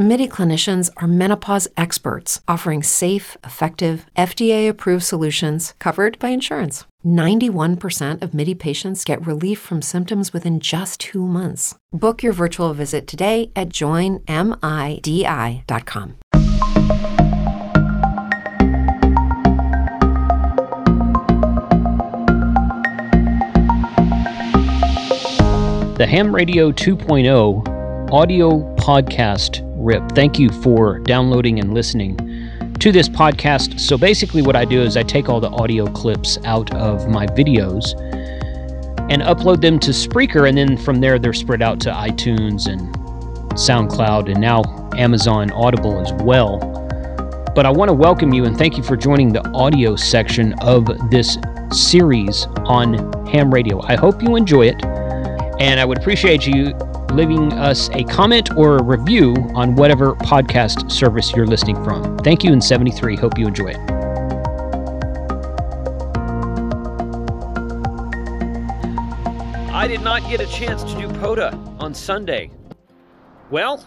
MIDI clinicians are menopause experts offering safe, effective, FDA approved solutions covered by insurance. 91% of MIDI patients get relief from symptoms within just two months. Book your virtual visit today at joinmidi.com. The Ham Radio 2.0 audio podcast rip. Thank you for downloading and listening to this podcast. So basically, what I do is I take all the audio clips out of my videos and upload them to Spreaker, and then from there, they're spread out to iTunes and SoundCloud and now Amazon Audible as well. But I want to welcome you and thank you for joining the audio section of this series on ham radio. I hope you enjoy it. And I would appreciate you leaving us a comment or a review on whatever podcast service you're listening from. Thank you in 73. Hope you enjoy it. I did not get a chance to do POTA on Sunday. Well,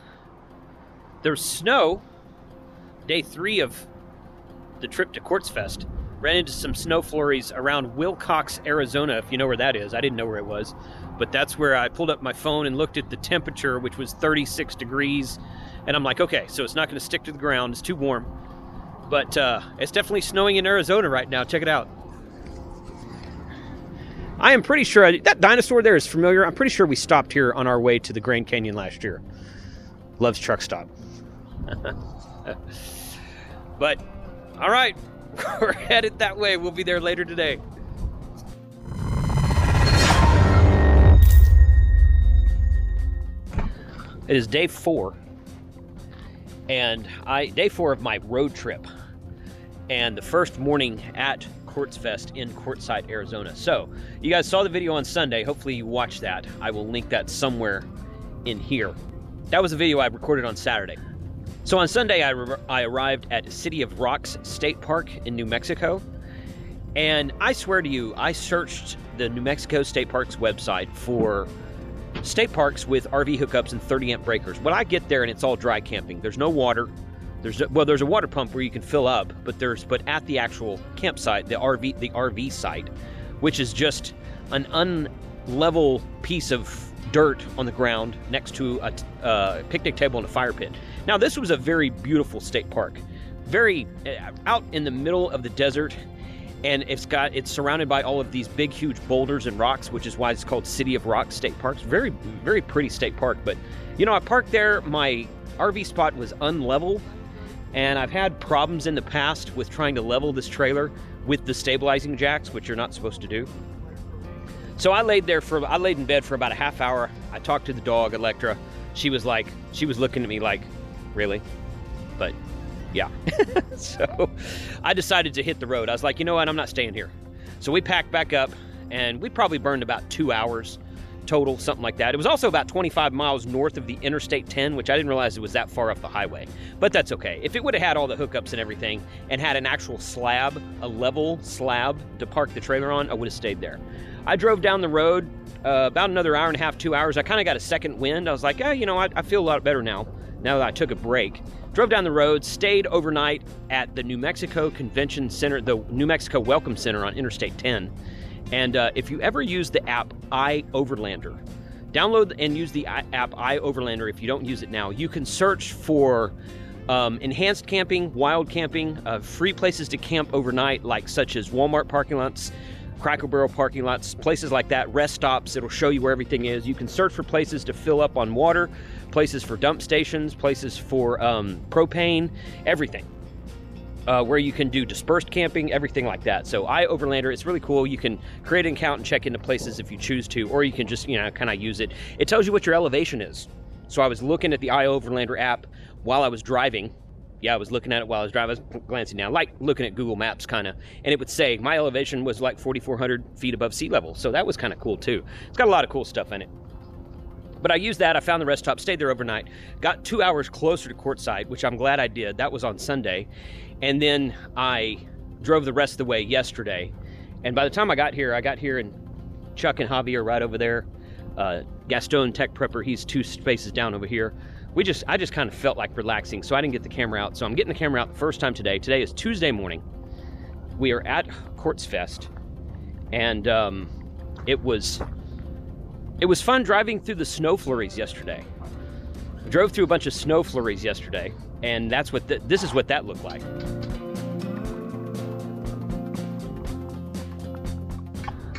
there's snow. Day three of the trip to Quartzfest. Ran into some snow flurries around Willcox, Arizona, if you know where that is. I didn't know where it was. But that's where I pulled up my phone and looked at the temperature, which was 36 degrees. And I'm like, okay, so it's not going to stick to the ground. It's too warm. But uh, it's definitely snowing in Arizona right now. Check it out. I am pretty sure I, that dinosaur there is familiar. I'm pretty sure we stopped here on our way to the Grand Canyon last year. Love's truck stop. but, all right, we're headed that way. We'll be there later today. It is day four, and I day four of my road trip, and the first morning at Quartzfest in Quartzsite, Arizona. So you guys saw the video on Sunday. Hopefully you watched that. I will link that somewhere in here. That was a video I recorded on Saturday. So on Sunday, I, re- I arrived at City of Rocks State Park in New Mexico. And I swear to you, I searched the New Mexico State Park's website for state parks with RV hookups and 30 amp breakers. When I get there and it's all dry camping, there's no water. There's well, there's a water pump where you can fill up, but there's but at the actual campsite, the RV the RV site, which is just an unlevel piece of dirt on the ground next to a uh, picnic table and a fire pit. Now, this was a very beautiful state park, very uh, out in the middle of the desert and it's got it's surrounded by all of these big huge boulders and rocks which is why it's called city of Rocks state parks. Very very pretty state park but you know i parked there. My rv spot was unlevel and i've had problems in the past with trying to level this trailer with the stabilizing jacks which you're not supposed to do so i laid there for i laid in bed for about a half hour i talked to the dog electra she was like she was looking at me like really but yeah. so I decided to hit the road. I was like, you know what? I'm not staying here. So we packed back up and we probably burned about two hours total, something like that. It was also about 25 miles north of the Interstate 10, which I didn't realize it was that far off the highway. But that's okay. If it would have had all the hookups and everything and had an actual slab, a level slab to park the trailer on, I would have stayed there. I drove down the road uh, about another hour and a half, two hours. I kind of got a second wind. I was like, oh, you know, I, I feel a lot better now, now that I took a break drove down the road, stayed overnight at the New Mexico Convention Center, the New Mexico Welcome Center on Interstate 10. And uh, if you ever use the app iOverlander, download and use the app iOverlander if you don't use it now. You can search for um, enhanced camping, wild camping, uh, free places to camp overnight, like such as Walmart parking lots, Cracker Barrel parking lots, places like that, rest stops. It'll show you where everything is. You can search for places to fill up on water places for dump stations, places for um, propane, everything. Uh, where you can do dispersed camping, everything like that. So iOverlander, it's really cool. You can create an account and check into places if you choose to, or you can just you know kind of use it. It tells you what your elevation is. So I was looking at the iOverlander app while I was driving. Yeah, I was looking at it while I was driving. I was glancing down, like looking at Google Maps, kind of, and it would say my elevation was like 4,400 feet above sea level. So that was kind of cool too. It's got a lot of cool stuff in it. But I used that. I found the rest stop, stayed there overnight, got two hours closer to Quartzsite, which I'm glad I did. That was on Sunday. And then I drove the rest of the way yesterday. And by the time I got here, I got here and Chuck and Javier are right over there. Uh, Gaston Tech Prepper, he's two spaces down over here. We just, I just kind of felt like relaxing, so I didn't get the camera out. So I'm getting the camera out the first time today. Today is Tuesday morning. We are at Quartzfest, and um, it was it was fun driving through the snow flurries yesterday. I drove through a bunch of snow flurries yesterday, and that's what this is what that looked like.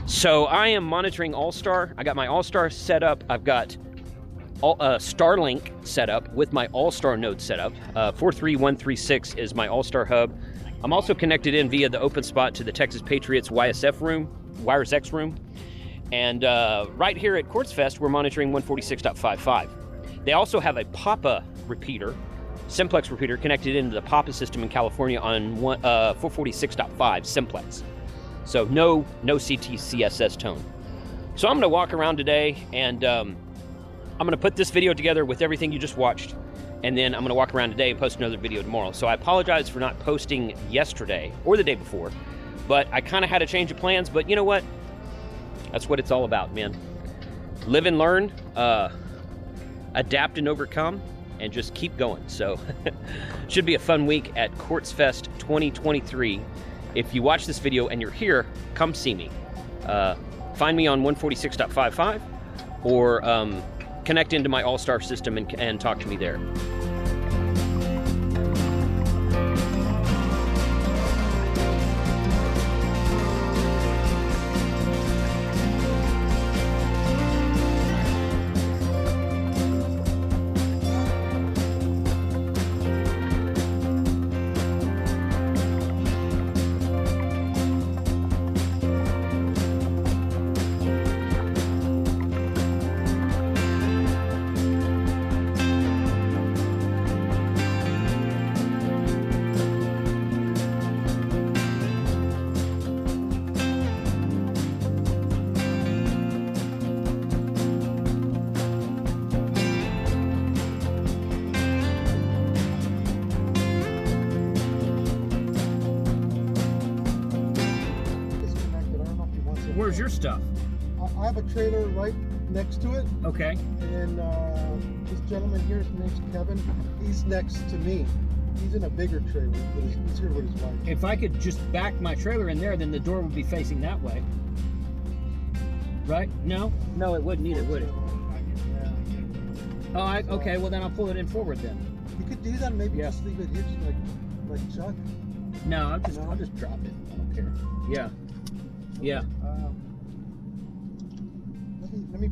So I am monitoring All Star. I got my All Star set up. I've got all, uh, Starlink set up with my All Star node set up. Uh, 43136 is my All Star hub. I'm also connected in via the open spot to the Texas Patriots YSF room, Wires X room. And uh, right here at Quartzfest, we're monitoring 146.55. They also have a PAPA repeater, simplex repeater, connected into the PAPA system in California on uh, 446.5 simplex. So no no CTCSS tone. So I'm going to walk around today and um, I'm going to put this video together with everything you just watched. And then I'm going to walk around today and post another video tomorrow. So I apologize for not posting yesterday or the day before. But I kind of had a change of plans. But you know what? That's what it's all about, man. Live and learn, uh, adapt and overcome, and just keep going. So, should be a fun week at Quartzfest 2023. If you watch this video and you're here, come see me. Uh, find me on 146.55 or um, connect into my All Star system and, and talk to me there. Where's your stuff? I- I have a trailer right next to it, Okay. and uh, this gentleman here, his name's Kevin. He's next to me. He's in a bigger trailer, but he's, he's here with his wife. If I could just back my trailer in there, then the door would be facing that way. Right? No? No, it wouldn't either, would it? Oh, I, okay. Well, then I'll pull it in forward then. You could do that. Maybe Yeah. just leave it hitched like like Chuck. No, I'll just No? I'll just drop it. I don't care. Yeah. Yeah. Uh, let me